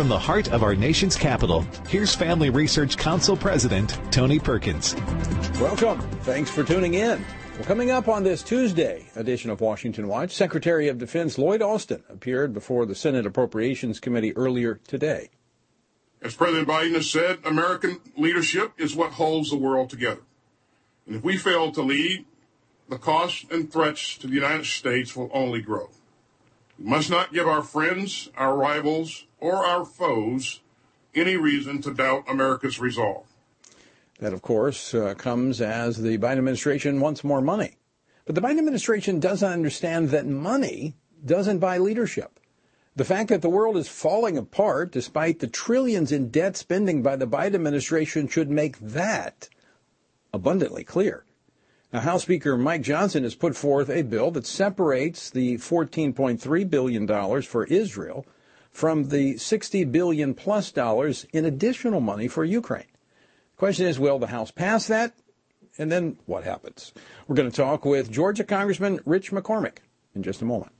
from the heart of our nation's capital, here's Family Research Council President Tony Perkins. Welcome. Thanks for tuning in. Well, coming up on this Tuesday edition of Washington Watch, Secretary of Defense Lloyd Austin appeared before the Senate Appropriations Committee earlier today. As President Biden has said, American leadership is what holds the world together. And if we fail to lead, the costs and threats to the United States will only grow. We must not give our friends, our rivals, or our foes any reason to doubt America's resolve. That, of course, uh, comes as the Biden administration wants more money. But the Biden administration doesn't understand that money doesn't buy leadership. The fact that the world is falling apart despite the trillions in debt spending by the Biden administration should make that abundantly clear. Now, House Speaker Mike Johnson has put forth a bill that separates the $14.3 billion for Israel from the $60 billion plus in additional money for Ukraine. The Question is, will the House pass that? And then what happens? We're going to talk with Georgia Congressman Rich McCormick in just a moment.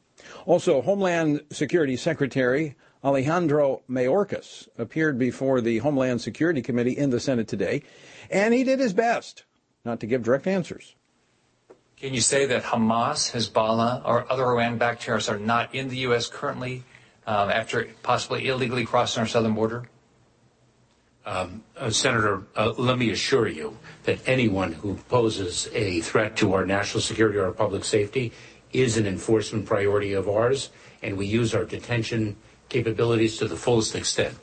Also, Homeland Security Secretary Alejandro Mayorkas appeared before the Homeland Security Committee in the Senate today, and he did his best not to give direct answers. Can you say that Hamas, Hezbollah, or other Iran-backed terrorists are not in the U.S. currently after possibly illegally crossing our southern border? Um, uh, Senator, uh, let me assure you that anyone who poses a threat to our national security or our public safety is an enforcement priority of ours, and we use our detention capabilities to the fullest extent.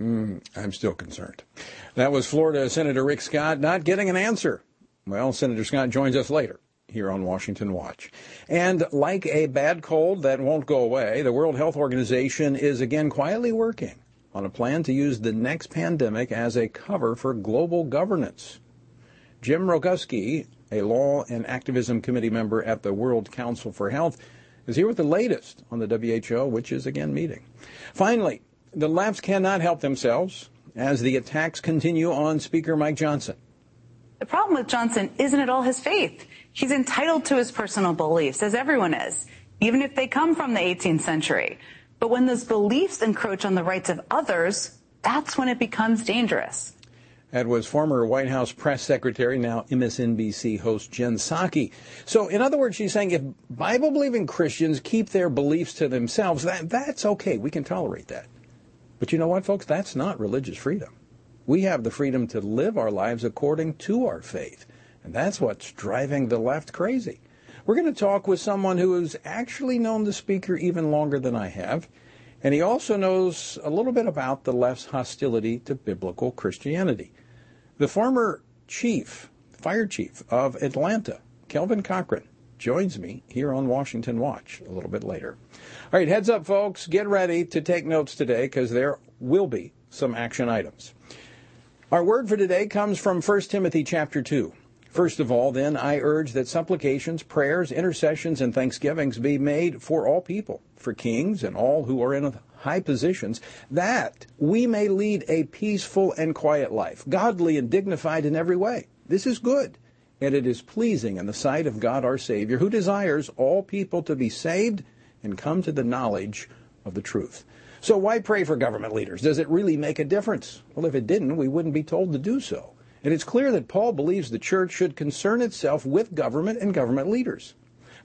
Mm, I'm still concerned. That was Florida Senator Rick Scott not getting an answer. Well, Senator Scott joins us later here on Washington Watch. And like a bad cold that won't go away, the World Health Organization is again quietly working on a plan to use the next pandemic as a cover for global governance. Jim Roguski, a law and activism committee member at the World Council for Health, is here with the latest on the WHO, which is again meeting. Finally, the left cannot help themselves as the attacks continue on Speaker Mike Johnson. The problem with Johnson isn't at all his faith. He's entitled to his personal beliefs, as everyone is, even if they come from the 18th century. But when those beliefs encroach on the rights of others, that's when it becomes dangerous. That was former White House press secretary, now MSNBC host Jen Psaki. So, in other words, she's saying if Bible believing Christians keep their beliefs to themselves, that, that's okay. We can tolerate that. But you know what, folks? That's not religious freedom. We have the freedom to live our lives according to our faith. And that's what's driving the left crazy. We're going to talk with someone who has actually known the speaker even longer than I have. And he also knows a little bit about the left's hostility to biblical Christianity. The former chief, fire chief of Atlanta, Kelvin Cochran, joins me here on Washington Watch a little bit later. All right, heads up, folks. Get ready to take notes today because there will be some action items. Our word for today comes from 1 Timothy chapter 2. First of all, then, I urge that supplications, prayers, intercessions, and thanksgivings be made for all people, for kings and all who are in high positions, that we may lead a peaceful and quiet life, godly and dignified in every way. This is good, and it is pleasing in the sight of God our Savior, who desires all people to be saved and come to the knowledge of the truth. So why pray for government leaders? Does it really make a difference? Well, if it didn't, we wouldn't be told to do so. And it's clear that Paul believes the church should concern itself with government and government leaders.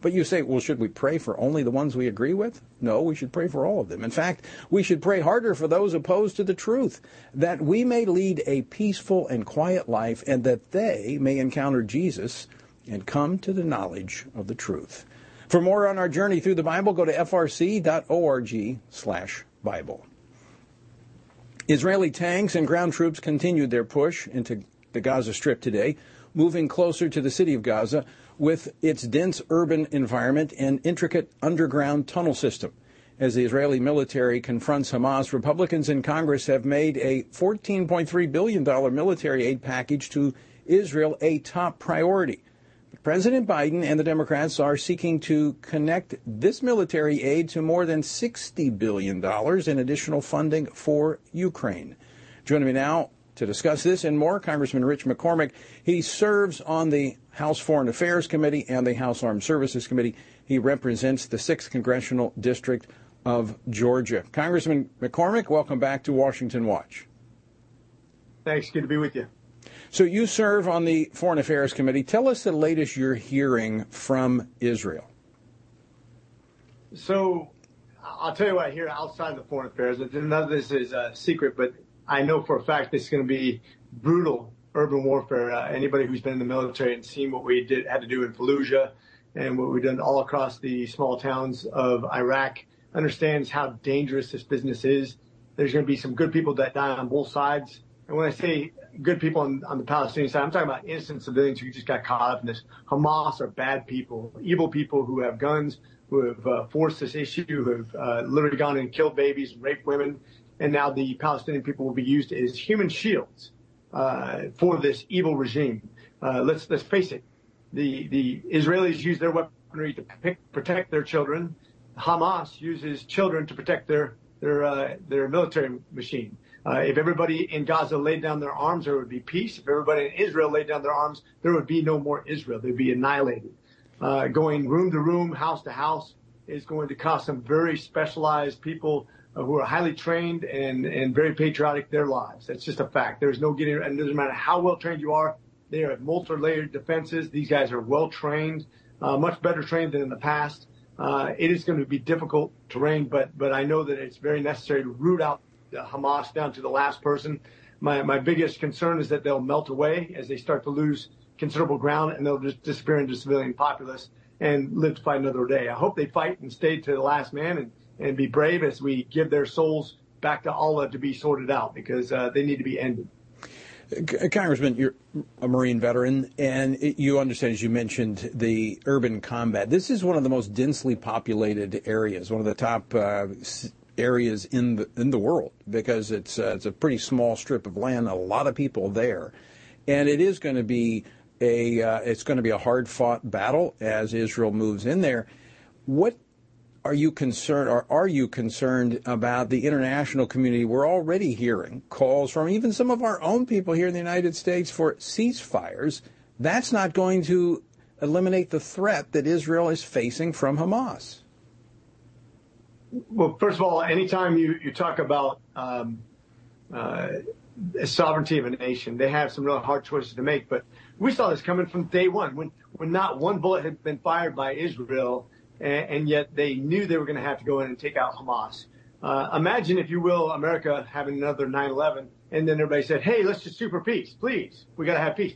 But you say, well, should we pray for only the ones we agree with? No, we should pray for all of them. In fact, we should pray harder for those opposed to the truth, that we may lead a peaceful and quiet life, and that they may encounter Jesus and come to the knowledge of the truth. For more on our journey through the Bible, go to frc.org slash Bible. Israeli tanks and ground troops continued their push into the Gaza Strip today, moving closer to the city of Gaza with its dense urban environment and intricate underground tunnel system. As the Israeli military confronts Hamas, Republicans in Congress have made a $14.3 billion military aid package to Israel a top priority. But President Biden and the Democrats are seeking to connect this military aid to more than $60 billion in additional funding for Ukraine. Joining me now to discuss this and more, Congressman Rich McCormick. He serves on the House Foreign Affairs Committee and the House Armed Services Committee. He represents the 6th Congressional District. of Georgia. Congressman McCormick, welcome back to Washington Watch. Thanks. Good to be with you. So you serve on the Foreign Affairs Committee. Tell us the latest you're hearing from Israel. So I'll tell you what I hear outside the foreign affairs. None of this is a secret, but I know for a fact this is going to be brutal urban warfare. Uh, anybody who's been in the military and seen what we did had to do in Fallujah and what we've done all across the small towns of Iraq understands how dangerous this business is. There's going to be some good people that die on both sides. And when I say good people on, on the Palestinian side, I'm talking about innocent civilians who just got caught up in this. Hamas are bad people, evil people who have guns, who have uh, forced this issue, who have uh, literally gone and killed babies and raped women. And now the Palestinian people will be used as human shields uh, for this evil regime. Uh, let's let's face it, the the Israelis use their weaponry to pick, protect their children. Hamas uses children to protect their their uh, their military machine. Uh, if everybody in Gaza laid down their arms, there would be peace. If everybody in Israel laid down their arms, there would be no more Israel. They'd be annihilated. Uh, going room to room, house to house is going to cost some very specialized people who are highly trained and, and very patriotic their lives. That's just a fact. There's no getting, and it doesn't matter how well trained you are. They are multi-layered defenses. These guys are well trained, uh, much better trained than in the past. Uh, it is going to be difficult terrain, but but I know that it's very necessary to root out Hamas down to the last person. My my biggest concern is that they'll melt away as they start to lose considerable ground, and they'll just disappear into civilian populace and live to fight another day. I hope they fight and stay to the last man and and be brave as we give their souls back to Allah to be sorted out because uh, they need to be ended. Congressman, you're a Marine veteran, and you understand, as you mentioned, the urban combat. This is one of the most densely populated areas, one of the top uh, areas in the in the world, because it's uh, it's a pretty small strip of land, a lot of people there, and it is going to be a uh, it's going to be a hard fought battle as Israel moves in there. What are you concerned or are you concerned about the international community? We're already hearing calls from even some of our own people here in the United States for ceasefires. That's not going to eliminate the threat that Israel is facing from Hamas. Well, first of all, anytime you, you talk about um, uh, sovereignty of a nation, they have some real hard choices to make. But we saw this coming from day one when, when not one bullet had been fired by Israel and, yet they knew they were going to have to go in and take out Hamas. Uh, imagine, if you will, America having another 9/11, and then everybody said, "Hey, let's just sue for peace, please. We got to have peace."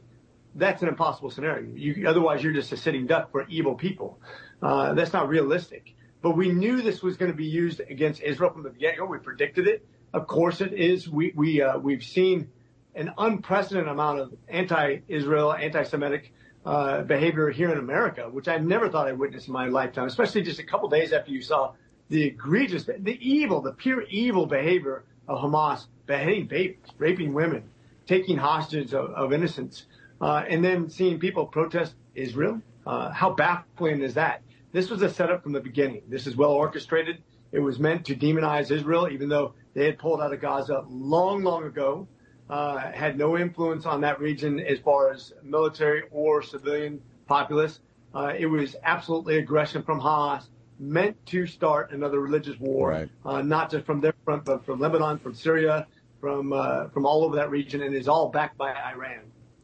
That's an impossible scenario. You, otherwise, you're just a sitting duck for evil people. Uh, that's not realistic. But we knew this was going to be used against Israel from the get-go. We predicted it. Of course, it is. We we uh, we've seen an unprecedented amount of anti-Israel, anti-Semitic uh, behavior here in America, which I never thought I'd witness in my lifetime, especially just a couple days after you saw the egregious, the evil, the pure evil behavior of Hamas beheading babies, raping women, taking hostages of, of innocents, uh, and then seeing people protest Israel. Uh, how baffling is that? This was a setup from the beginning. This is well orchestrated. It was meant to demonize Israel, even though they had pulled out of Gaza long, long ago had no influence on that region as far as military or civilian populace. Uh, it was absolutely aggression from Hamas, meant to start another religious war, right. uh, not just from their front, but from Lebanon, from Syria, from uh, from all over that region, and is all backed by Iran.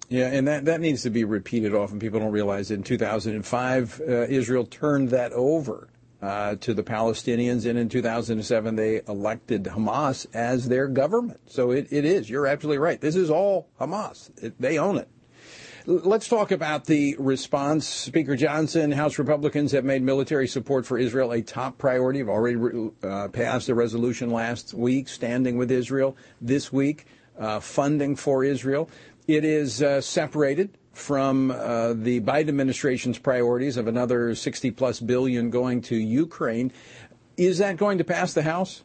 Yeah, and that, that needs to be repeated often. People don't realize in 2005, uh, Israel turned that over uh, to the Palestinians, and in 2007 they elected Hamas as their government. So it, it is. You're absolutely right. This is all Hamas. It, they own it. Let's talk about the response. Speaker Johnson, House Republicans have made military support for Israel a top priority. Have already uh, passed a resolution last week standing with Israel. This week, uh, funding for Israel. It is uh, separated from uh, the Biden administration's priorities of another 60 plus billion going to Ukraine. Is that going to pass the House?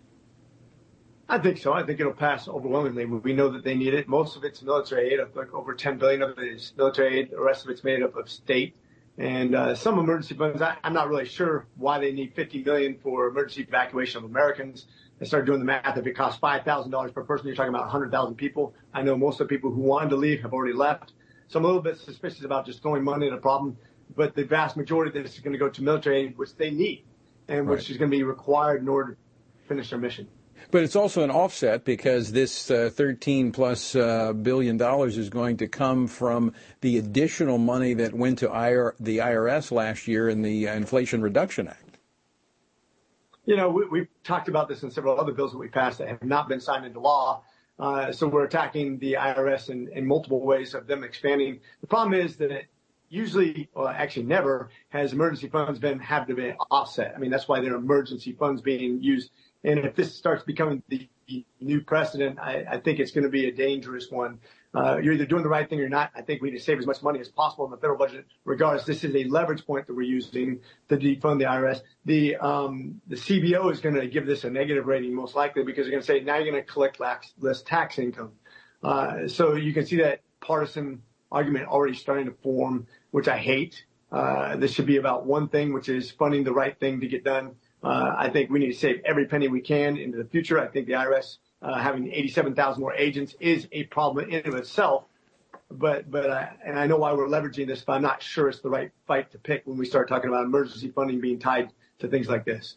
I think so. I think it'll pass overwhelmingly. We know that they need it. Most of it's military aid. Like over 10 billion of it is military aid. The rest of it's made up of state and uh, some emergency funds. I, am not really sure why they need 50 million for emergency evacuation of Americans. I started doing the math. If it costs $5,000 per person, you're talking about 100,000 people. I know most of the people who wanted to leave have already left. So I'm a little bit suspicious about just throwing money at a problem, but the vast majority of this is going to go to military aid, which they need, and which right. is going to be required in order to finish their mission. But it's also an offset because this uh, 13 plus uh, billion dollars is going to come from the additional money that went to IR, the IRS last year in the uh, Inflation Reduction Act. You know, we, have talked about this in several other bills that we passed that have not been signed into law. Uh, so we're attacking the IRS in, multiple ways of them expanding. The problem is that it usually, well, actually never has emergency funds been have to be offset. I mean, that's why there are emergency funds being used and if this starts becoming the new precedent, I, I think it's going to be a dangerous one. Uh, you're either doing the right thing or not. I think we need to save as much money as possible in the federal budget. Regardless, this is a leverage point that we're using to defund the IRS. The um, the CBO is going to give this a negative rating most likely because they're going to say now you're going to collect less tax income. Uh, so you can see that partisan argument already starting to form, which I hate. Uh, this should be about one thing, which is funding the right thing to get done. Uh, I think we need to save every penny we can into the future. I think the IRS having 87,000 more agents is a problem in and of itself. But but and I know why we're leveraging this, but I'm not sure it's the right fight to pick when we start talking about emergency funding being tied to things like this.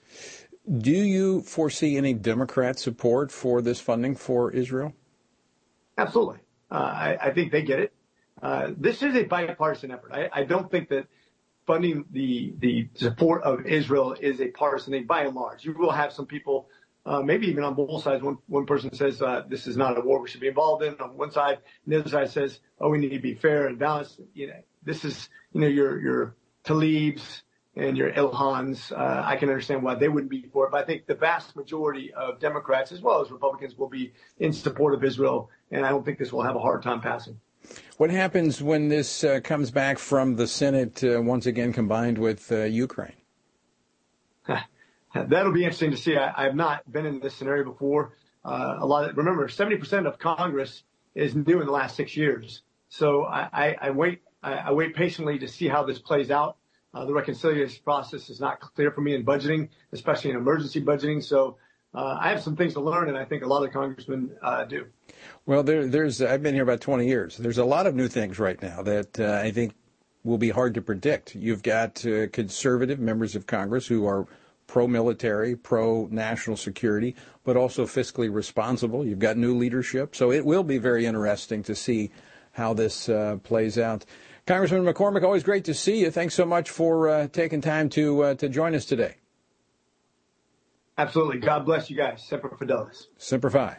Do you foresee any Democrat support for this funding for Israel? Absolutely. Uh, I, I, think they get it. Uh, this is a bipartisan effort. I, I don't think that funding the the support of Israel is a partisan thing by and large. You will have some people, uh, maybe even on both sides. One one person says uh, this is not a war we should be involved in on one side, and the other side says, oh, we need to be fair and balanced. You know, this is you know your your Tlaibs and your Ilhans. Uh, I can understand why they wouldn't be for it, but I think the vast majority of Democrats as well as Republicans will be in support of Israel, and I don't think this will have a hard time passing. What happens when this uh, comes back from the Senate uh, once again combined with uh, Ukraine? That'll be interesting to see. I, have not been in this scenario before. Uh, a lot. Remember, 70% of Congress is new in the last six years. So I, wait. I, wait patiently to see how this plays out. Uh, the reconciliation process is not clear for me in budgeting, especially in emergency budgeting. So uh, I have some things to learn, and I think a lot of congressmen do. Well, I've been here about 20 years. There's a lot of new things right now that I think will be hard to predict. You've got conservative members of Congress who are pro-military, pro-national security, but also fiscally responsible. You've got new leadership, so it will be very interesting to see how this uh, plays out. Congressman McCormick, always great to see you. Thanks so much for uh, taking time to uh, to join us today. Absolutely. God bless you guys. Semper Fidelis. Semper Fi.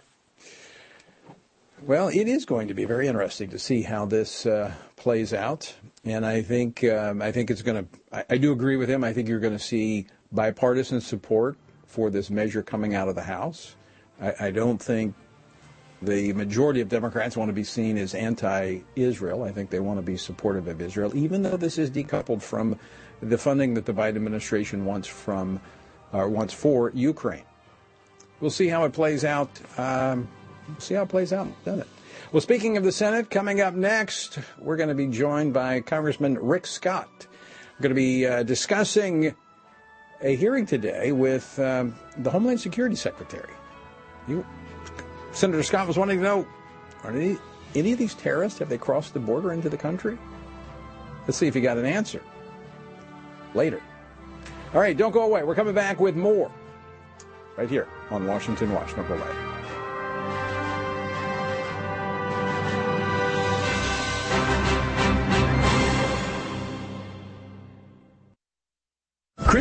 Well, it is going to be very interesting to see how this uh, plays out, and I think um, I think it's going to. I, I, do agree with him. I think you're going to see bipartisan support for this measure coming out of the House. I, I don't think the majority of Democrats want to be seen as anti-Israel. I think they want to be supportive of Israel, even though this is decoupled from the funding that the Biden administration wants from uh, wants for Ukraine. We'll see how it plays out. Um, see how it plays out, doesn't it? Well, speaking of the Senate, coming up next, we're going to be joined by Congressman Rick Scott. We're going to be uh, discussing a hearing today with um, the Homeland Security Secretary. You, Senator Scott was wanting to know, are any, any of these terrorists, have they crossed the border into the country? Let's see if he got an answer later. All right, don't go away. We're coming back with more right here on Washington Watch. Go away.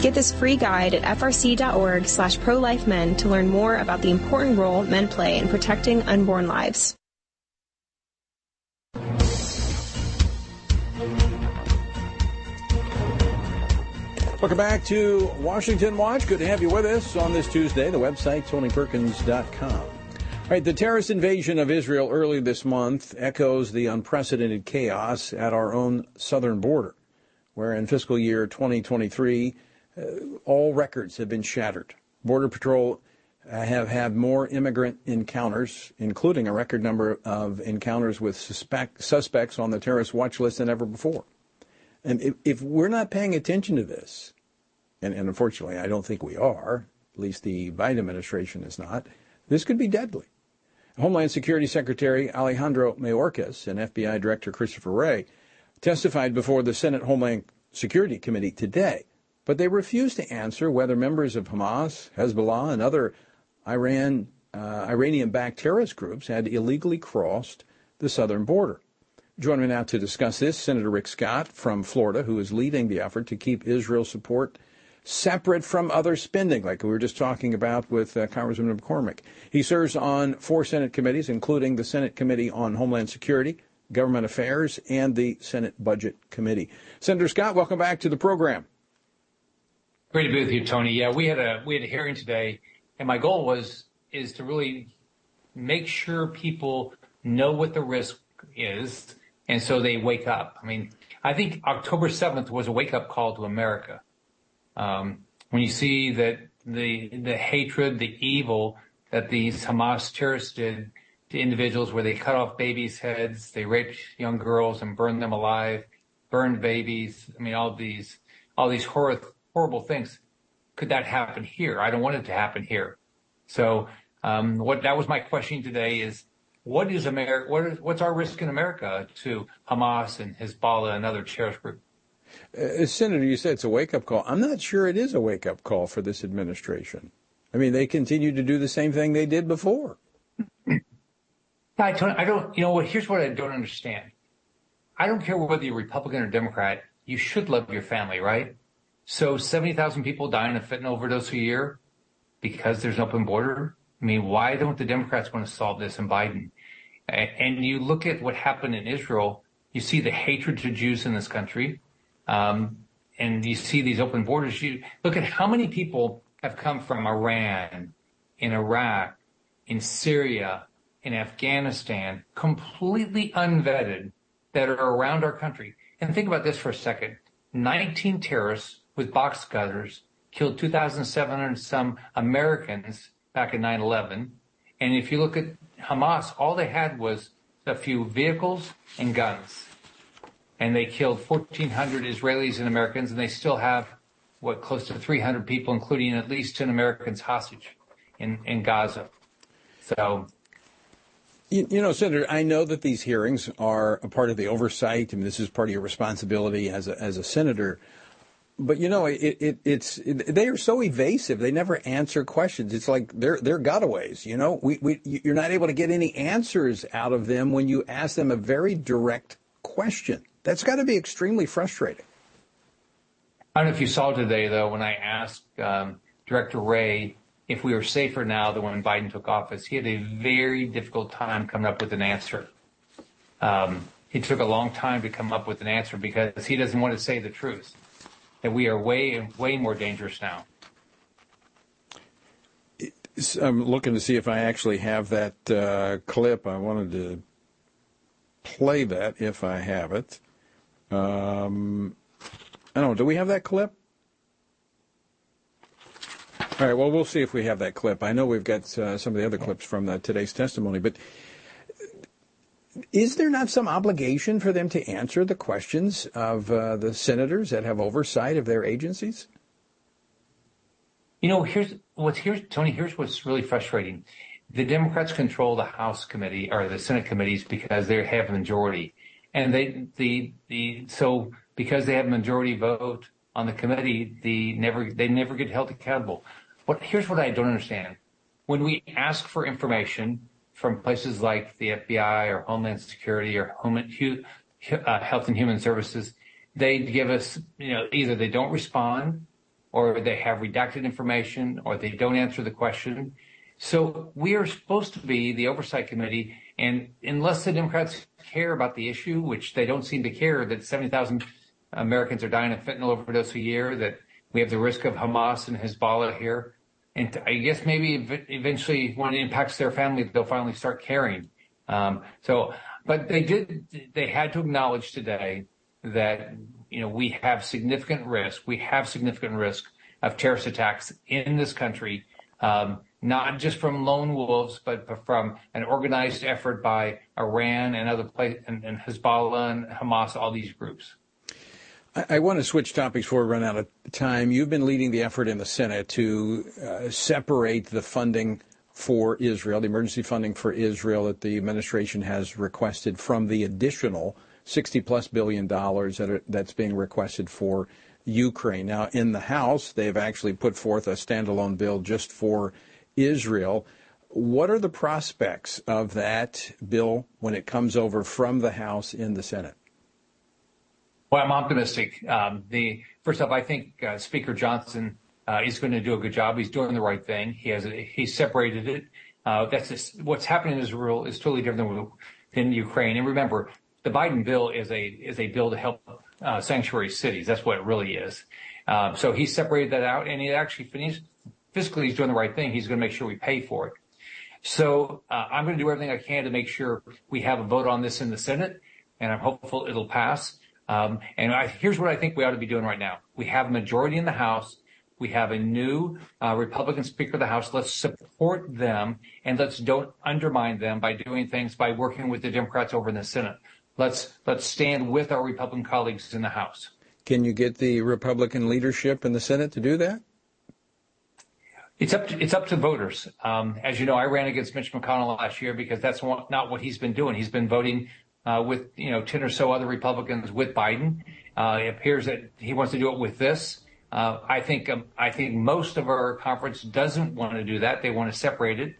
Get this free guide at frc.org slash prolifemen to learn more about the important role men play in protecting unborn lives. Welcome back to Washington Watch. Good to have you with us on this Tuesday. The website, TonyPerkins.com. Right, the terrorist invasion of Israel early this month echoes the unprecedented chaos at our own southern border, where in fiscal year 2023, uh, all records have been shattered. Border Patrol uh, have had more immigrant encounters, including a record number of encounters with suspect, suspects on the terrorist watch list than ever before. And if, if we're not paying attention to this, and, and unfortunately I don't think we are, at least the Biden administration is not, this could be deadly. Homeland Security Secretary Alejandro Mayorkas and FBI Director Christopher Wray testified before the Senate Homeland Security Committee today, but they refused to answer whether members of Hamas, Hezbollah, and other Iran, uh, Iranian-backed terrorist groups had illegally crossed the southern border. Joining me now to discuss this, Senator Rick Scott from Florida, who is leading the effort to keep Israel support separate from other spending, like we were just talking about with uh, Congressman McCormick. He serves on four Senate committees, including the Senate Committee on Homeland Security, Government Affairs, and the Senate Budget Committee. Senator Scott, welcome back to the program. Great to be with you, Tony. Yeah, we had a we had a hearing today, and my goal was is to really make sure people know what the risk is, and so they wake up. I mean, I think October seventh was a wake up call to America. Um, when you see that the the hatred, the evil that these Hamas terrorists did to individuals where they cut off babies' heads, they raped young girls and burned them alive, burned babies. I mean, all these all these horrible things. Could that happen here? I don't want it to happen here. So, um, what that was my question today is, what is America? What is, what's our risk in America to Hamas and Hezbollah and other terrorist groups? Uh, Senator, you said it's a wake up call. I'm not sure it is a wake up call for this administration. I mean, they continue to do the same thing they did before. I don't, I don't, you know what? Here's what I don't understand. I don't care whether you're Republican or Democrat. You should love your family, right? So 70,000 people die in a fentanyl overdose a year because there's an open border. I mean, why don't the Democrats want to solve this in Biden? And you look at what happened in Israel, you see the hatred to Jews in this country. Um, and you see these open borders. You look at how many people have come from Iran, in Iraq, in Syria, in Afghanistan, completely unvetted that are around our country. And think about this for a second. 19 terrorists with box cutters killed 2,700 some Americans back in 9-11. And if you look at Hamas, all they had was a few vehicles and guns. And they killed 1,400 Israelis and Americans, and they still have, what, close to 300 people, including at least 10 Americans hostage in, in Gaza. So you, you, know, Senator, I know that these hearings are a part of the oversight. I mean, this is part of your responsibility as a, as a senator. But you know, it, it, it's it, they are so evasive. They never answer questions. It's like they're they're gotaways. You know, we, we you're not able to get any answers out of them when you ask them a very direct question. That's got to be extremely frustrating. I don't know if you saw today though when I asked um, Director Wray if we were safer now than when Biden took office. He had a very difficult time coming up with an answer. Um, he took a long time to come up with an answer because he doesn't want to say the truth that we are way, way more dangerous now. I'm looking to see if I actually have that uh, clip. I wanted to play that if I have it. Um, I don't know. Do we have that clip? All right. Well, we'll see if we have that clip. I know we've got uh, some of the other clips from today's testimony, but is there not some obligation for them to answer the questions of uh, the senators that have oversight of their agencies? You know, here's what's here's Tony. Here's what's really frustrating. The Democrats control the House committee or the Senate committees because they have a majority, and they the the so because they have a majority vote on the committee, the never they never get held accountable. But here's what I don't understand: when we ask for information from places like the FBI or Homeland Security or uh, Health and Human Services, they give us, you know, either they don't respond or they have redacted information or they don't answer the question. So we are supposed to be the oversight committee. And unless the Democrats care about the issue, which they don't seem to care that 70,000 Americans are dying of fentanyl overdose a year, that we have the risk of Hamas and Hezbollah here, and I guess maybe eventually when it impacts their family, they'll finally start caring. Um, so, but they did, they had to acknowledge today that, you know, we have significant risk. We have significant risk of terrorist attacks in this country, um, not just from lone wolves, but from an organized effort by Iran and other places, and, and Hezbollah and Hamas, all these groups. I want to switch topics before we run out of time. You've been leading the effort in the Senate to uh, separate the funding for Israel, the emergency funding for Israel that the administration has requested from the additional 60 plus billion dollars that are, that's being requested for Ukraine. Now, in the House, they've actually put forth a standalone bill just for Israel. What are the prospects of that bill when it comes over from the House in the Senate? Well, I'm optimistic. Um, the first off, I think uh, Speaker Johnson uh, is going to do a good job. He's doing the right thing. He separated it. Uh, that's what's happening in Israel is totally different than, Ukraine. And remember, the Biden bill is a is a bill to help sanctuary cities. That's what it really is. Um, so he separated that out, and he actually fiscally. He's doing the right thing. He's going to make sure we pay for it. So I'm going to do everything I can to make sure we have a vote on this in the Senate, and I'm hopeful it'll pass. Um, and here's what I think we ought to be doing right now. We have a majority in the House. We have a new uh, Republican Speaker of the House. Let's support them and let's don't undermine them by doing things by working with the Democrats over in the Senate. Let's let's stand with our Republican colleagues in the House. Can you get the Republican leadership in the Senate to do that? It's up to, it's up to voters. Um, as you know, I ran against Mitch McConnell last year because that's not what he's been doing. He's been voting with you know 10 or so other Republicans with Biden. Uh, it appears that he wants to do it with this. Uh, I think um, I think most of our conference doesn't want to do that. They want to separate it,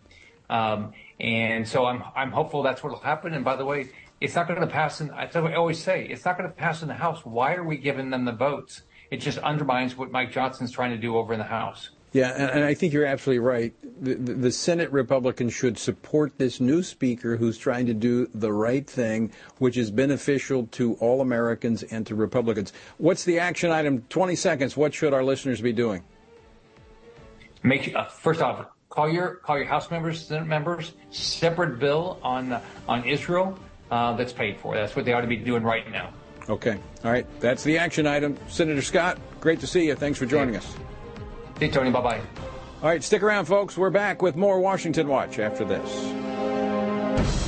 um, and so I'm I'm hopeful that's what will happen. And by the way, it's not going to pass. In, I always say it's not going to pass in the House. Why are we giving them the votes? It just undermines what Mike Johnson's trying to do over in the House. Yeah, and, I think you're absolutely right. The, the, Senate Republicans should support this new speaker who's trying to do the right thing, which is beneficial to all Americans and to Republicans. What's the action item? 20 seconds. What should our listeners be doing? Make uh, first off, call your call your House members, Senate members, separate bill on uh, on Israel uh, that's paid for. That's what they ought to be doing right now. Okay. All right. That's the action item. Senator Scott, great to see you. Thanks for joining us. Hey, Tony. Bye bye. All right, stick around, folks. We're back with more Washington Watch after this.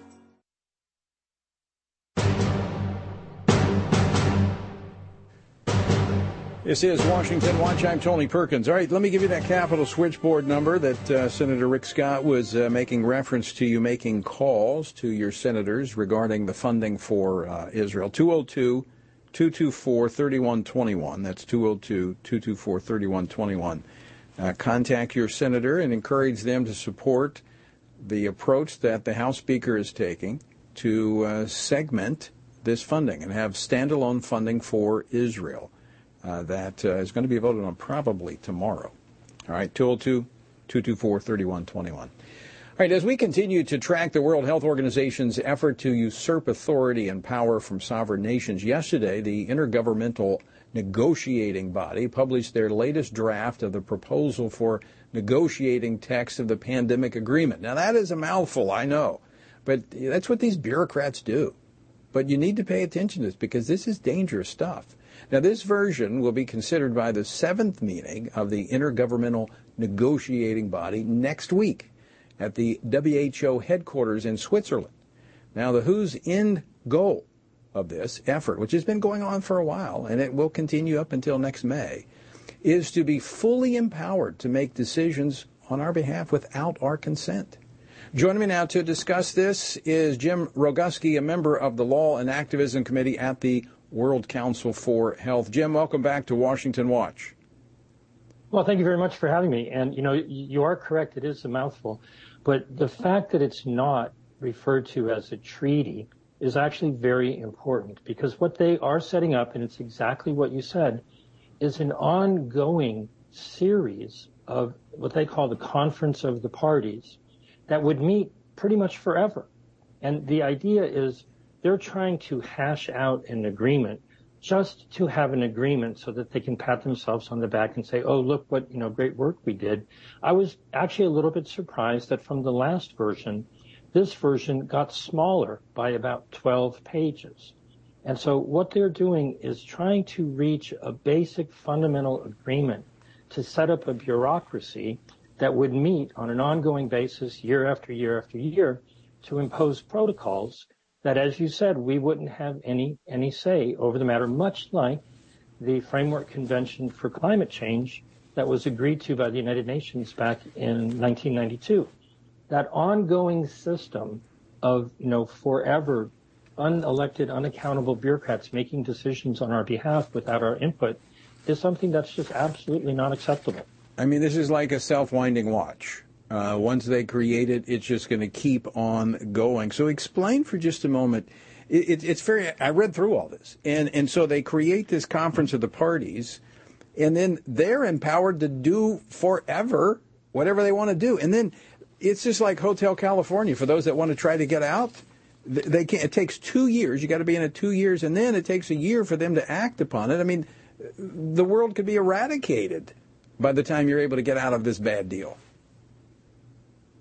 This is Washington Watch. I'm Tony Perkins. All right, let me give you that Capitol switchboard number that uh, Senator Rick Scott was uh, making reference to you making calls to your senators regarding the funding for uh, Israel. 202 224 3121. That's 202 224 3121. Uh, contact your senator and encourage them to support the approach that the House Speaker is taking to uh, segment this funding and have standalone funding for Israel. Uh, that uh, is going to be voted on probably tomorrow. All right, 202 224 3121. All right, as we continue to track the World Health Organization's effort to usurp authority and power from sovereign nations, yesterday the Intergovernmental Negotiating Body published their latest draft of the proposal for negotiating text of the pandemic agreement. Now, that is a mouthful, I know, but that's what these bureaucrats do. But you need to pay attention to this because this is dangerous stuff. Now, this version will be considered by the seventh meeting of the Intergovernmental Negotiating Body next week at the WHO headquarters in Switzerland. Now, the WHO's end goal of this effort, which has been going on for a while and it will continue up until next May, is to be fully empowered to make decisions on our behalf without our consent. Joining me now to discuss this is Jim Roguski, a member of the Law and Activism Committee at the World Council for Health. Jim, welcome back to Washington Watch. Well, thank you very much for having me. And, you know, you are correct. It is a mouthful. But the fact that it's not referred to as a treaty is actually very important because what they are setting up, and it's exactly what you said, is an ongoing series of what they call the Conference of the Parties that would meet pretty much forever. And the idea is they're trying to hash out an agreement just to have an agreement so that they can pat themselves on the back and say, oh, look what, you know, great work we did. I was actually a little bit surprised that from the last version, this version got smaller by about 12 pages. And so what they're doing is trying to reach a basic fundamental agreement to set up a bureaucracy that would meet on an ongoing basis year after year after year to impose protocols that, as you said, we wouldn't have any any say over the matter, much like the Framework Convention for Climate Change that was agreed to by the United Nations back in 1992. That ongoing system of, you know, forever unelected, unaccountable bureaucrats making decisions on our behalf without our input is something that's just absolutely not acceptable. I mean, this is like a self-winding watch. Uh, once they create it, it's just going to keep on going. So explain for just a moment. It, it, it's very. I read through all this, and and so they create this conference of the parties, and then they're empowered to do forever whatever they want to do, and then it's just like Hotel California for those that want to try to get out. They can't. It takes two years. You got to be in it two years, and then it takes a year for them to act upon it. I mean, the world could be eradicated by the time you're able to get out of this bad deal.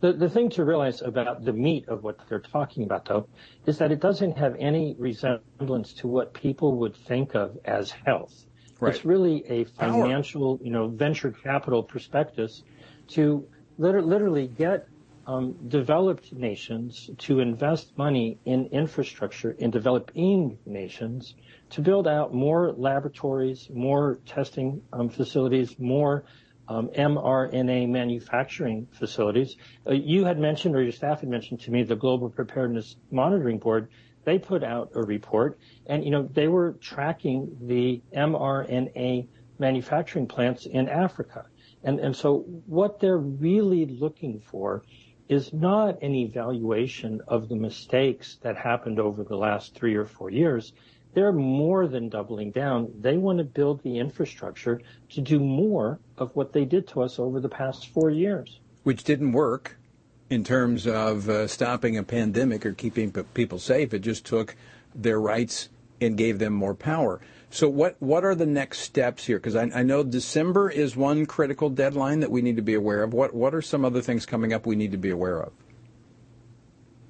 The, the thing to realize about the meat of what they're talking about, though, is that it doesn't have any resemblance to what people would think of as health. Right. It's really a financial, you know, venture capital prospectus to literally get um, developed nations to invest money in infrastructure in developing nations to build out more laboratories, more testing um, facilities, more mRNA manufacturing facilities. Uh, you had mentioned, or your staff had mentioned to me, the Global Preparedness Monitoring Board. They put out a report, and you know they were tracking the mRNA manufacturing plants in Africa. And, and so what they're really looking for is not an evaluation of the mistakes that happened over the last three or four years. They're more than doubling down. They want to build the infrastructure to do more of what they did to us over the past four years. Which didn't work in terms of uh, stopping a pandemic or keeping people safe. It just took their rights and gave them more power. So what what are the next steps here? Because I, I, know December is one critical deadline that we need to be aware of. What what are some other things coming up we need to be aware of?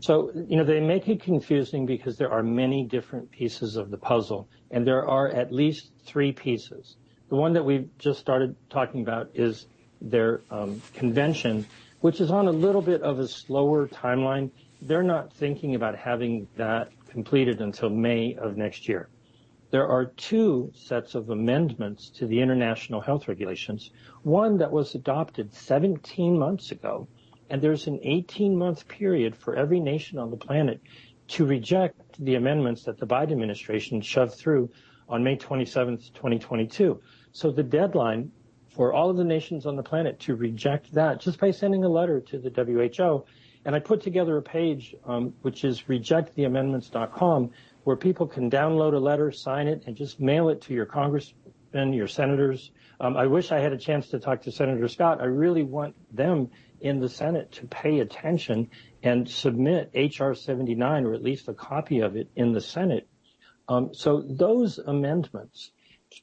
So, you know, they make it confusing because there are many different pieces of the puzzle, and there are at least three pieces. The one that we've just started talking about is their um, convention, which is on a little bit of a slower timeline. They're not thinking about having that completed until May of next year. There are two sets of amendments to the international health regulations, one that was adopted 17 months ago and there's an 18-month period for every nation on the planet to reject the amendments that the Biden administration shoved through on May 27th, 2022. So the deadline for all of the nations on the planet to reject that just by sending a letter to the WHO. And I put together a page, um, which is rejecttheamendments.com, where people can download a letter, sign it, and just mail it to your congressmen, your senators. Um, I wish I had a chance to talk to Senator Scott. I really want them in the Senate to pay attention and submit H.R. 79, or at least a copy of it, in the Senate. Um, so those amendments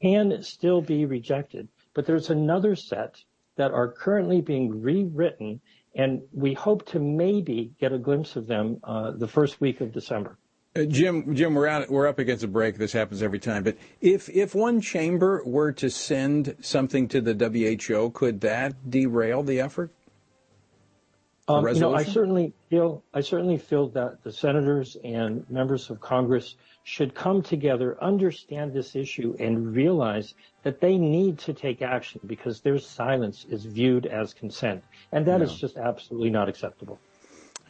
can still be rejected, but there's another set that are currently being rewritten, and we hope to maybe get a glimpse of them uh, the first week of December. Uh, Jim, Jim, we're out. We're up against a break. This happens every time. But if if one chamber were to send something to the WHO, could that derail the effort? Um, you know, I certainly feel I certainly feel that the senators and members of Congress should come together, understand this issue, and realize that they need to take action because their silence is viewed as consent, and that yeah. is just absolutely not acceptable.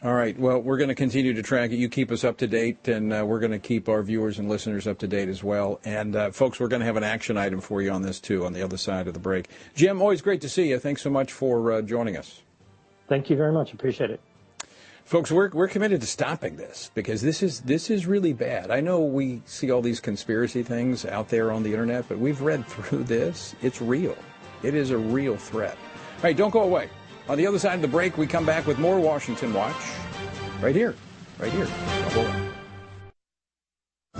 All right. Well, we're going to continue to track it. You keep us up to date, and uh, we're going to keep our viewers and listeners up to date as well. And uh, folks, we're going to have an action item for you on this too on the other side of the break. Jim, always great to see you. Thanks so much for uh, joining us. Thank you very much. Appreciate it. Folks, we're, we're committed to stopping this because this is this is really bad. I know we see all these conspiracy things out there on the internet, but we've read through this. It's real. It is a real threat. Right, don't go away. On the other side of the break, we come back with more Washington Watch right here. Right here.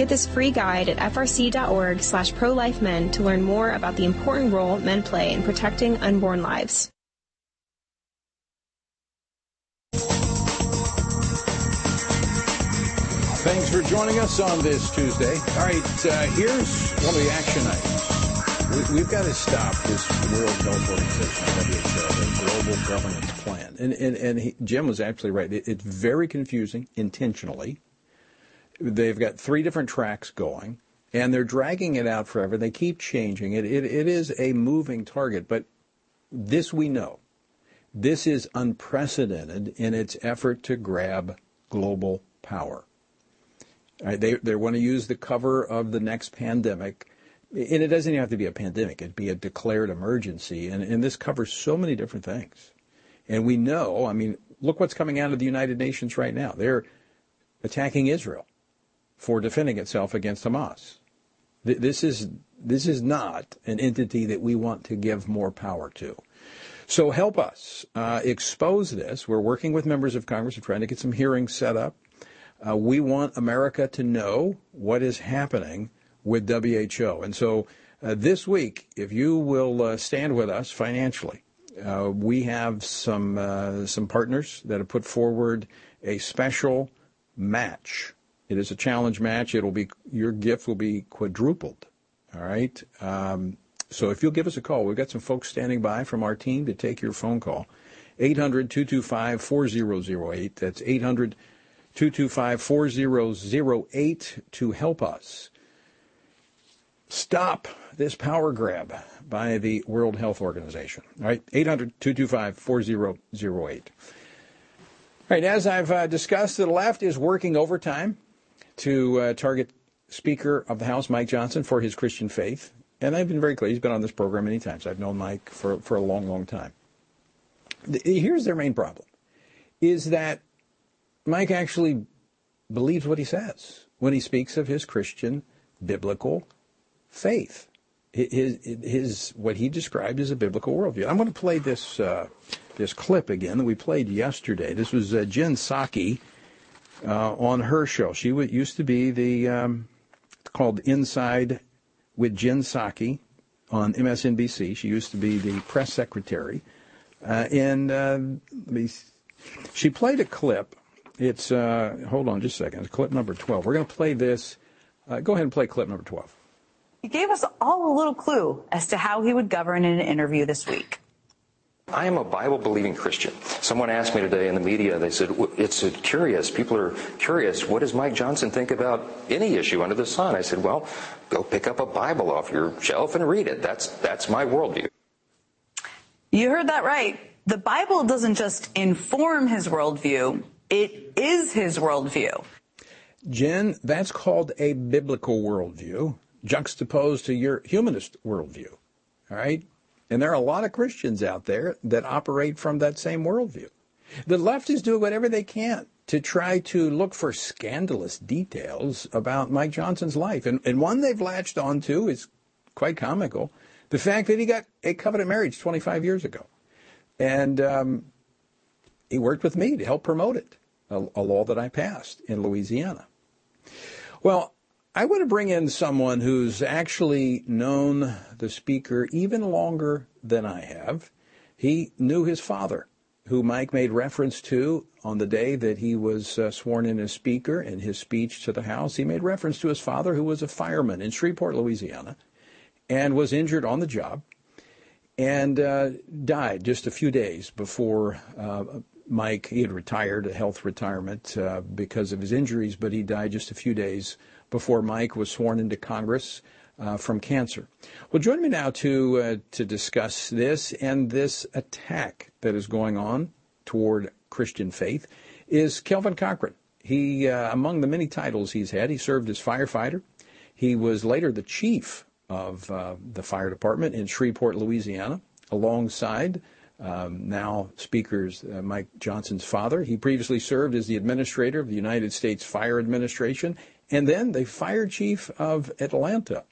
Get this free guide at frc.org slash prolifemen to learn more about the important role men play in protecting unborn lives. Thanks for joining us on this Tuesday. All right, uh, here's one of the action items. We, have got to stop this World Health Organization, WHO, the global governance plan. And, and, and he, Jim was actually right. It, it's very confusing intentionally. They've got three different tracks going, and they're dragging it out forever. They keep changing it. It, it is a moving target, but this we know. This is unprecedented in its effort to grab global power. Right, they they want to use the cover of the next pandemic, and it doesn't even have to be a pandemic; it'd be a declared emergency, and and this covers so many different things. And we know, I mean, look what's coming out of the United Nations right now. They're attacking Israel for defending itself against Hamas. This is this is not an entity that we want to give more power to. So help us uh, expose this. We're working with members of Congress. We're trying to get some hearings set up. Uh, we want America to know what is happening with WHO. And so uh, this week, if you will uh, stand with us financially, uh, we have some uh, some partners that have put forward a special match. It is a challenge match. It'll be your gift will be quadrupled. All right. Um, so if you'll give us a call, we've got some folks standing by from our team to take your phone call. 800 225 4008. That's 800 225 4008 to help us stop this power grab by the World Health Organization. All right, 800 225 4008. All right, as I've uh, discussed, the left is working overtime to uh, target Speaker of the House Mike Johnson for his Christian faith. And I've been very clear. He's been on this program many times. I've known Mike for, for a long, long time. Here's their main problem is that Mike actually believes what he says when he speaks of his Christian biblical faith. His, his what he described as a biblical worldview. I'm going to play this uh, this clip again that we played yesterday. This was uh, Jen uh, on her show. She w- used to be the um, called Inside with Jen Psaki on MSNBC. She used to be the press secretary, uh, and uh, she played a clip it's, uh, hold on just a second. It's clip number 12. We're going to play this. Uh, go ahead and play clip number 12. He gave us all a little clue as to how he would govern in an interview this week. I am a Bible believing Christian. Someone asked me today in the media, they said, it's curious. People are curious. What does Mike Johnson think about any issue under the sun? I said, well, go pick up a Bible off your shelf and read it. That's, that's my worldview. You heard that right. The Bible doesn't just inform his worldview, it is his worldview. Jen, that's called a biblical worldview juxtaposed to your humanist worldview. All right? And there are a lot of Christians out there that operate from that same worldview. The left is doing whatever they can to try to look for scandalous details about Mike Johnson's life. And, and one they've latched onto is quite comical the fact that he got a covenant marriage 25 years ago. And um, he worked with me to help promote it, a, a law that I passed in Louisiana. Well, I want to bring in someone who's actually known the speaker even longer than I have. He knew his father, who Mike made reference to on the day that he was uh, sworn in as speaker in his speech to the House. He made reference to his father, who was a fireman in Shreveport, Louisiana, and was injured on the job and uh, died just a few days before uh, Mike. He had retired, a health retirement uh, because of his injuries, but he died just a few days before Mike was sworn into Congress uh, from cancer. Well, join me now to uh, to discuss this and this attack that is going on toward Christian faith is Kelvin Cochran. He, uh, among the many titles he's had, he served as firefighter. He was later the chief of uh, the fire department in Shreveport, Louisiana, alongside um, now Speaker's uh, Mike Johnson's father. He previously served as the administrator of the United States Fire Administration and then the fire chief of Atlanta.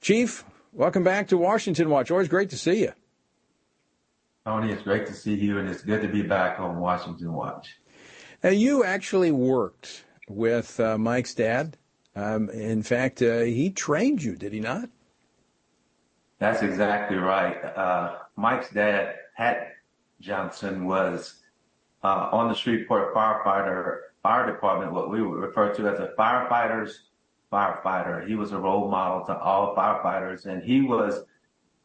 Chief, welcome back to Washington Watch. Always great to see you. Tony, it's great to see you, and it's good to be back on Washington Watch. Now, you actually worked with uh, Mike's dad. Um, in fact, uh, he trained you, did he not? That's exactly right. Uh, Mike's dad, Pat Johnson, was uh, on the Shreveport firefighter fire department, what we would refer to as a firefighter's firefighter. He was a role model to all firefighters, and he was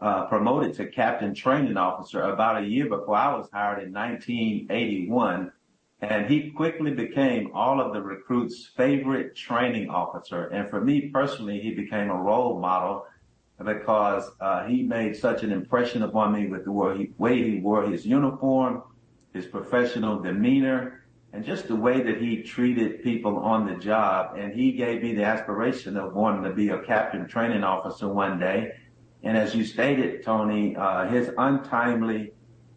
uh, promoted to captain training officer about a year before I was hired in 1981. And he quickly became all of the recruits' favorite training officer. And for me personally, he became a role model because uh, he made such an impression upon me with the way he, way he wore his uniform, his professional demeanor, and just the way that he treated people on the job. And he gave me the aspiration of wanting to be a captain training officer one day. And as you stated, Tony, uh, his untimely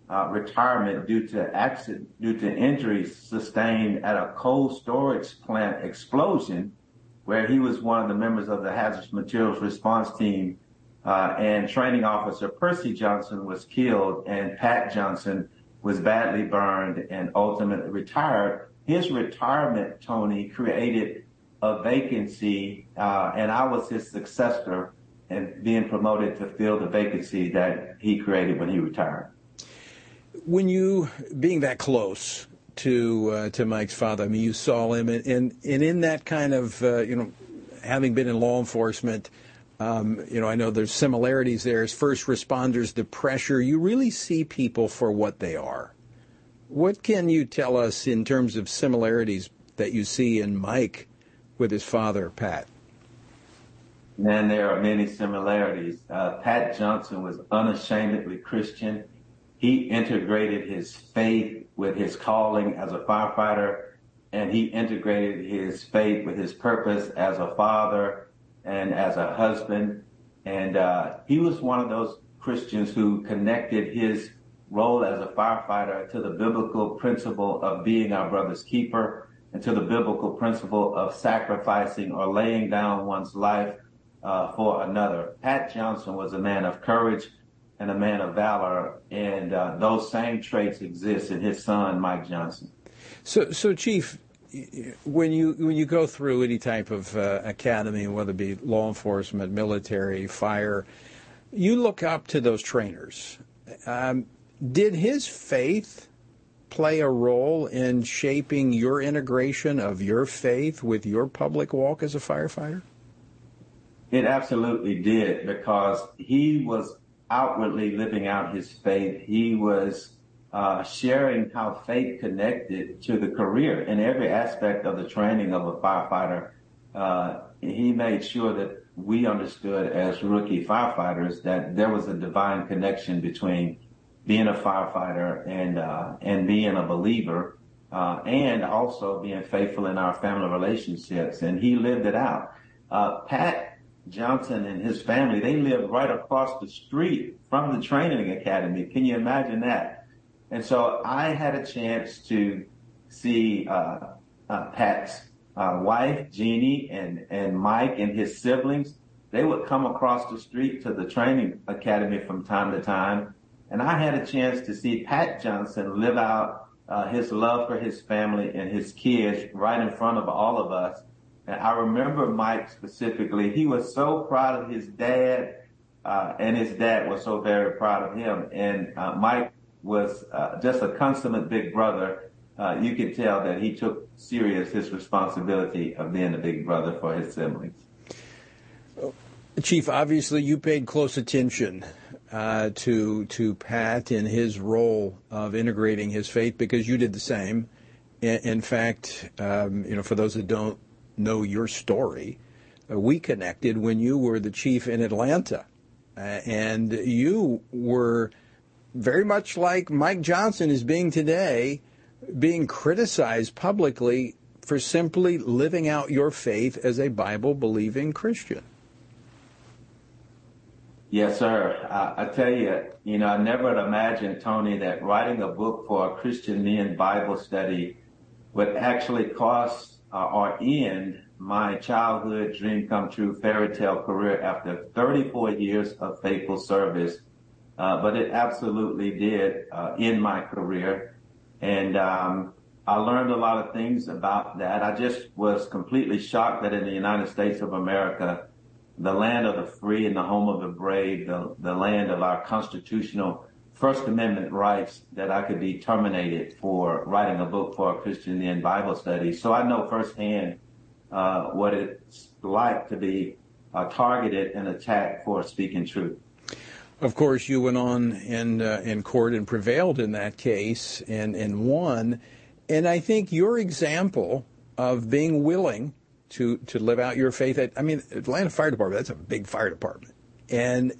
uh, retirement due to accident, due to injuries sustained at a cold storage plant explosion, where he was one of the members of the hazardous materials response team, uh, and training officer Percy Johnson was killed, and Pat Johnson was badly burned and ultimately retired. His retirement, Tony, created a vacancy, uh, and I was his successor and being promoted to fill the vacancy that he created when he retired. When you being that close to uh, to Mike's father, I mean, you saw him, and and, and in that kind of uh, you know, having been in law enforcement, um, you know, I know there's similarities there as first responders, the pressure. You really see people for what they are. What can you tell us in terms of similarities that you see in Mike with his father, Pat? Man, there are many similarities. Uh, Pat Johnson was unashamedly Christian. He integrated his faith with his calling as a firefighter, and he integrated his faith with his purpose as a father and as a husband. And uh, he was one of those Christians who connected his role as a firefighter to the biblical principle of being our brother's keeper and to the biblical principle of sacrificing or laying down one's life uh, for another. Pat Johnson was a man of courage and a man of valor, and uh, those same traits exist in his son, Mike Johnson. So, so Chief, when you when you go through any type of uh, academy, whether it be law enforcement, military, fire, you look up to those trainers. Um, did his faith play a role in shaping your integration of your faith with your public walk as a firefighter? It absolutely did because he was outwardly living out his faith. He was sharing how faith connected to the career in every aspect of the training of a firefighter. Uh, he made sure that we understood as rookie firefighters that there was a divine connection between being a firefighter and uh, and being a believer, uh, and also being faithful in our family relationships. And he lived it out. Uh, Pat Johnson and his family, they lived right across the street from the training academy. Can you imagine that? And so I had a chance to see uh, uh, Pat's uh, wife, Jeannie, and, and Mike and his siblings. They would come across the street to the training academy from time to time. And I had a chance to see Pat Johnson live out uh, his love for his family and his kids right in front of all of us. And I remember Mike specifically. He was so proud of his dad, uh, and his dad was so very proud of him. And uh, Mike was uh, just a consummate big brother. Uh, you could tell that he took serious his responsibility of being a big brother for his siblings. Chief, obviously you paid close attention uh, to to Pat in his role of integrating his faith because you did the same. In, in fact, um, you know, for those that don't know your story, uh, we connected when you were the chief in Atlanta, uh, and you were very much like Mike Johnson is being today, being criticized publicly for simply living out your faith as a Bible believing Christian. Yes, sir. I, I, tell you, you know, I never imagined, Tony, that writing a book for a Christian men Bible study would actually cost uh, or end my childhood dream come true fairy tale career after 34 years of faithful service but it absolutely did uh, in my career. And um, I learned a lot of things about that. I just was completely shocked that in the United States of America, the land of the free and the home of the brave, the, the land of our constitutional First Amendment rights, that I could be terminated for writing a book for a Christian in Bible study. So I know firsthand uh, what it's like to be uh, targeted and attacked for speaking truth. Of course, you went on in uh, in court and prevailed in that case and and won. And I think your example of being willing to to live out your faith at I mean Atlanta Fire Department that's a big fire department. And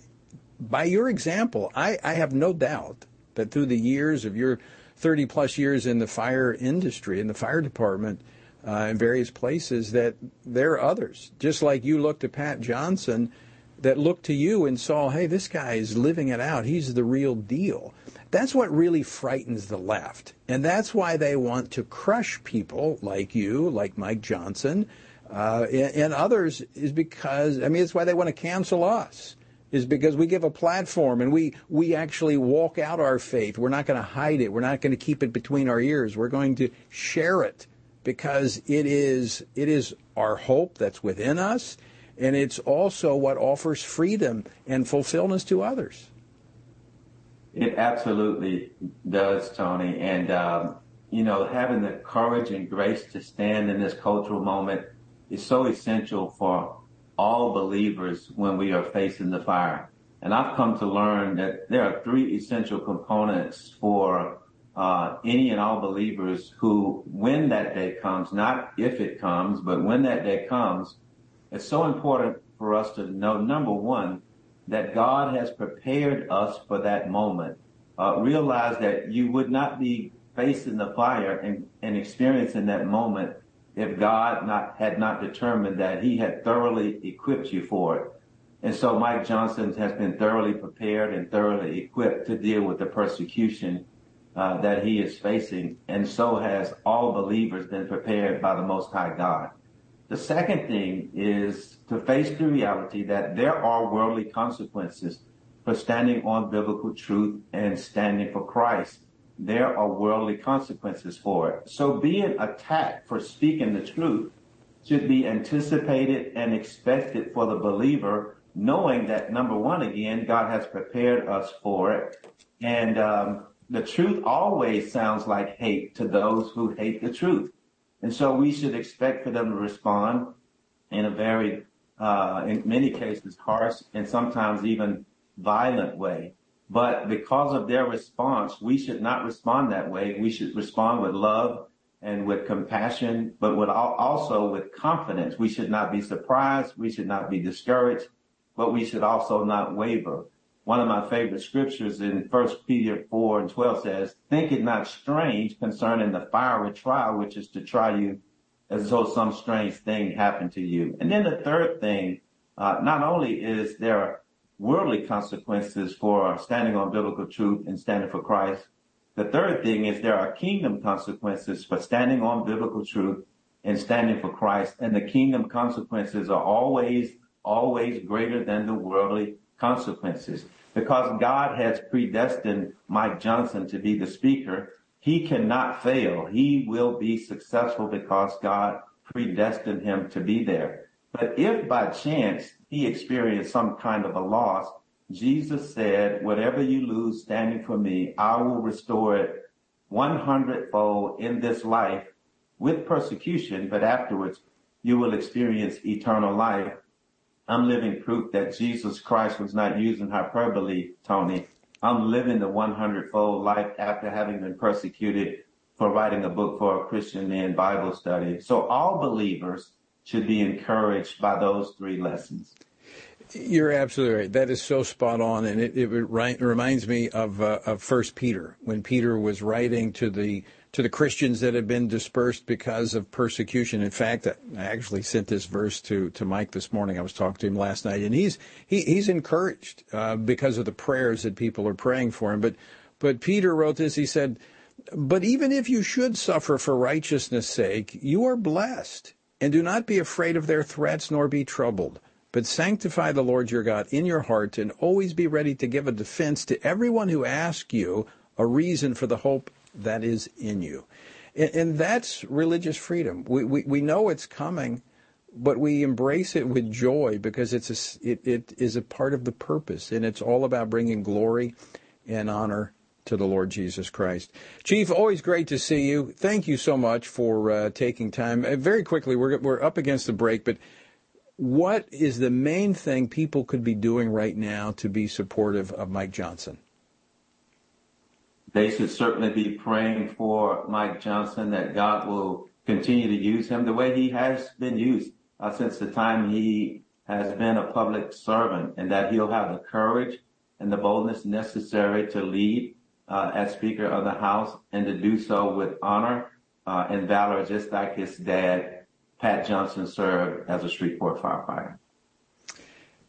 by your example, I, I have no doubt that through the years of your 30 plus years in the fire industry in the fire department uh, in various places that there are others just like you look to Pat Johnson that looked to you and saw, hey, this guy is living it out. He's the real deal. That's what really frightens the left. And that's why they want to crush people like you, like Mike Johnson, uh, and, and others, is because, I mean, it's why they want to cancel us is because we give a platform and we, we actually walk out our faith. We're not going to hide it. We're not going to keep it between our ears. We're going to share it because it is, it is our hope that's within us and it's also what offers freedom and fulfillment to others. It absolutely does, Tony. And, um, you know, having the courage and grace to stand in this cultural moment is so essential for all believers when we are facing the fire. And I've come to learn that there are three essential components for uh, any and all believers who, when that day comes, not if it comes, but when that day comes, it's so important for us to know, number one, that God has prepared us for that moment. Uh, realize that you would not be facing the fire and, and experiencing that moment if God not, had not determined that he had thoroughly equipped you for it. And so Mike Johnson has been thoroughly prepared and thoroughly equipped to deal with the persecution uh, that he is facing. And so has all believers been prepared by the Most High God. The second thing is to face the reality that there are worldly consequences for standing on biblical truth and standing for Christ. There are worldly consequences for it. So being attacked for speaking the truth should be anticipated and expected for the believer, knowing that number one, again, God has prepared us for it. And um, the truth always sounds like hate to those who hate the truth. And so we should expect for them to respond in a very, uh, in many cases, harsh and sometimes even violent way. But because of their response, we should not respond that way. We should respond with love and with compassion, but with also with confidence. We should not be surprised. We should not be discouraged, but we should also not waver. One of my favorite scriptures in First Peter 4 and 12 says, Think it not strange concerning the fiery trial, which is to try you as though some strange thing happened to you. And then the third thing, uh, not only is there worldly consequences for standing on biblical truth and standing for Christ, the third thing is there are kingdom consequences for standing on biblical truth and standing for Christ. And the kingdom consequences are always, always greater than the worldly consequences because God has predestined Mike Johnson to be the speaker. He cannot fail. He will be successful because God predestined him to be there. But if by chance he experienced some kind of a loss, Jesus said, whatever you lose standing for me, I will restore it 100 fold in this life with persecution, but afterwards you will experience eternal life. I'm living proof that Jesus Christ was not using hyperbole, Tony. I'm living the 100 fold life after having been persecuted for writing a book for a Christian men Bible study. So all believers should be encouraged by those three lessons. You're absolutely right. That is so spot on, and it, it, it reminds me of uh, of First Peter when Peter was writing to the to the Christians that had been dispersed because of persecution. In fact, I actually sent this verse to, to Mike this morning. I was talking to him last night, and he's he, he's encouraged uh, because of the prayers that people are praying for him. But but Peter wrote this. He said, "But even if you should suffer for righteousness' sake, you are blessed, and do not be afraid of their threats, nor be troubled." But sanctify the Lord your God in your heart, and always be ready to give a defense to everyone who asks you a reason for the hope that is in you. And, and that's religious freedom. We, we, we know it's coming, but we embrace it with joy because it's a, it, it is a part of the purpose, and it's all about bringing glory and honor to the Lord Jesus Christ. Chief, always great to see you. Thank you so much for uh, taking time. Uh, very quickly, we're, we're up against the break, but what is the main thing people could be doing right now to be supportive of Mike Johnson? They should certainly be praying for Mike Johnson that God will continue to use him the way he has been used uh, since the time he has been a public servant and that he'll have the courage and the boldness necessary to lead uh, as Speaker of the House and to do so with honor uh, and valor, just like his dad, Pat Johnson, served as a Shreveport firefighter.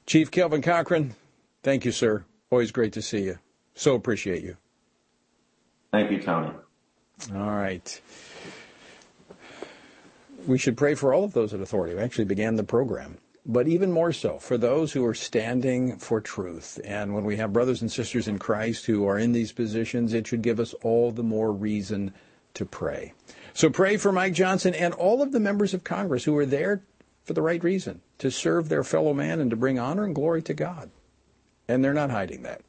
Chief Kelvin Cochran, thank you, sir. Always great to see you. So appreciate you. Thank you, Tony. All right. We should pray for all of those in authority. We actually began the program. But even more so for those who are standing for truth. And when we have brothers and sisters in Christ who are in these positions, it should give us all the more reason to pray. So pray for Mike Johnson and all of the members of Congress who are there for the right reason, to serve their fellow man and to bring honor and glory to God. And they're not hiding that.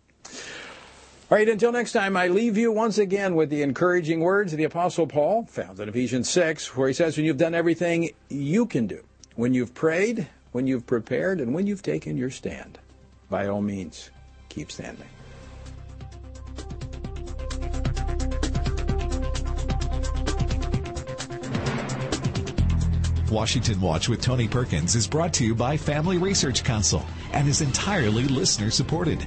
All right, until next time, I leave you once again with the encouraging words of the Apostle Paul, found in Ephesians 6, where he says, When you've done everything you can do, when you've prayed, when you've prepared, and when you've taken your stand, by all means, keep standing. Washington Watch with Tony Perkins is brought to you by Family Research Council and is entirely listener supported.